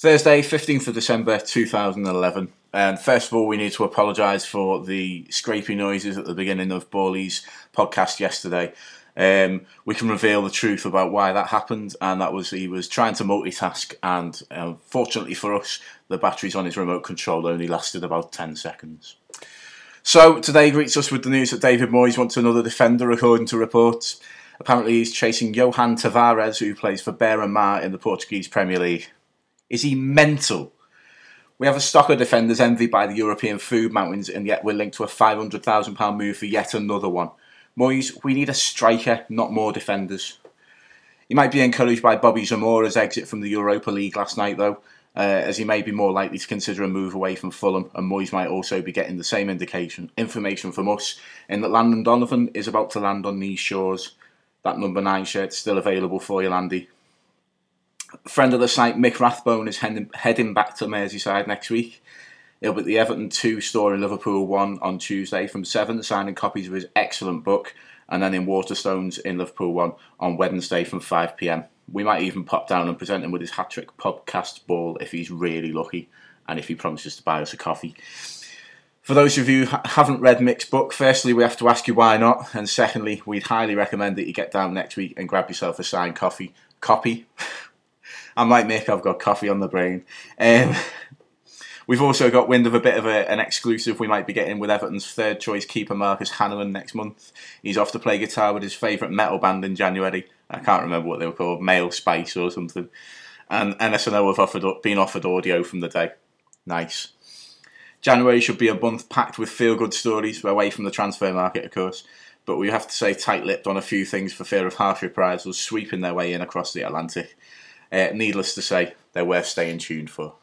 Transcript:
Thursday, 15th of December 2011. And first of all, we need to apologise for the scraping noises at the beginning of Borley's podcast yesterday. Um, we can reveal the truth about why that happened, and that was he was trying to multitask, and uh, fortunately for us, the batteries on his remote control only lasted about 10 seconds. So today greets us with the news that David Moyes wants another defender, according to reports. Apparently, he's chasing Johan Tavares, who plays for Beira-Mar in the Portuguese Premier League. Is he mental? We have a stock of defenders envied by the European food mountains, and yet we're linked to a £500,000 move for yet another one. Moyes, we need a striker, not more defenders. He might be encouraged by Bobby Zamora's exit from the Europa League last night, though, uh, as he may be more likely to consider a move away from Fulham, and Moyes might also be getting the same indication information from us in that Landon Donovan is about to land on these shores. That number nine shirt's still available for you, Landy friend of the site, Mick Rathbone, is heading, back to Merseyside next week. He'll be at the Everton 2 store in Liverpool 1 on Tuesday from 7, signing copies of his excellent book, and then in Waterstones in Liverpool 1 on Wednesday from 5pm. We might even pop down and present him with his hat trick podcast ball if he's really lucky and if he promises to buy us a coffee. For those of you who haven't read Mick's book, firstly, we have to ask you why not, and secondly, we'd highly recommend that you get down next week and grab yourself a signed coffee. Copy. I'm like Mick, I've got coffee on the brain. Um, we've also got wind of a bit of a, an exclusive we might be getting with Everton's third choice keeper Marcus Hahnemann next month. He's off to play guitar with his favourite metal band in January. I can't remember what they were called, Male Spice or something. And NSNO have offered, been offered audio from the day. Nice. January should be a month packed with feel good stories, away from the transfer market, of course. But we have to say tight lipped on a few things for fear of harsh reprisals sweeping their way in across the Atlantic. Uh, needless to say, they're worth staying tuned for.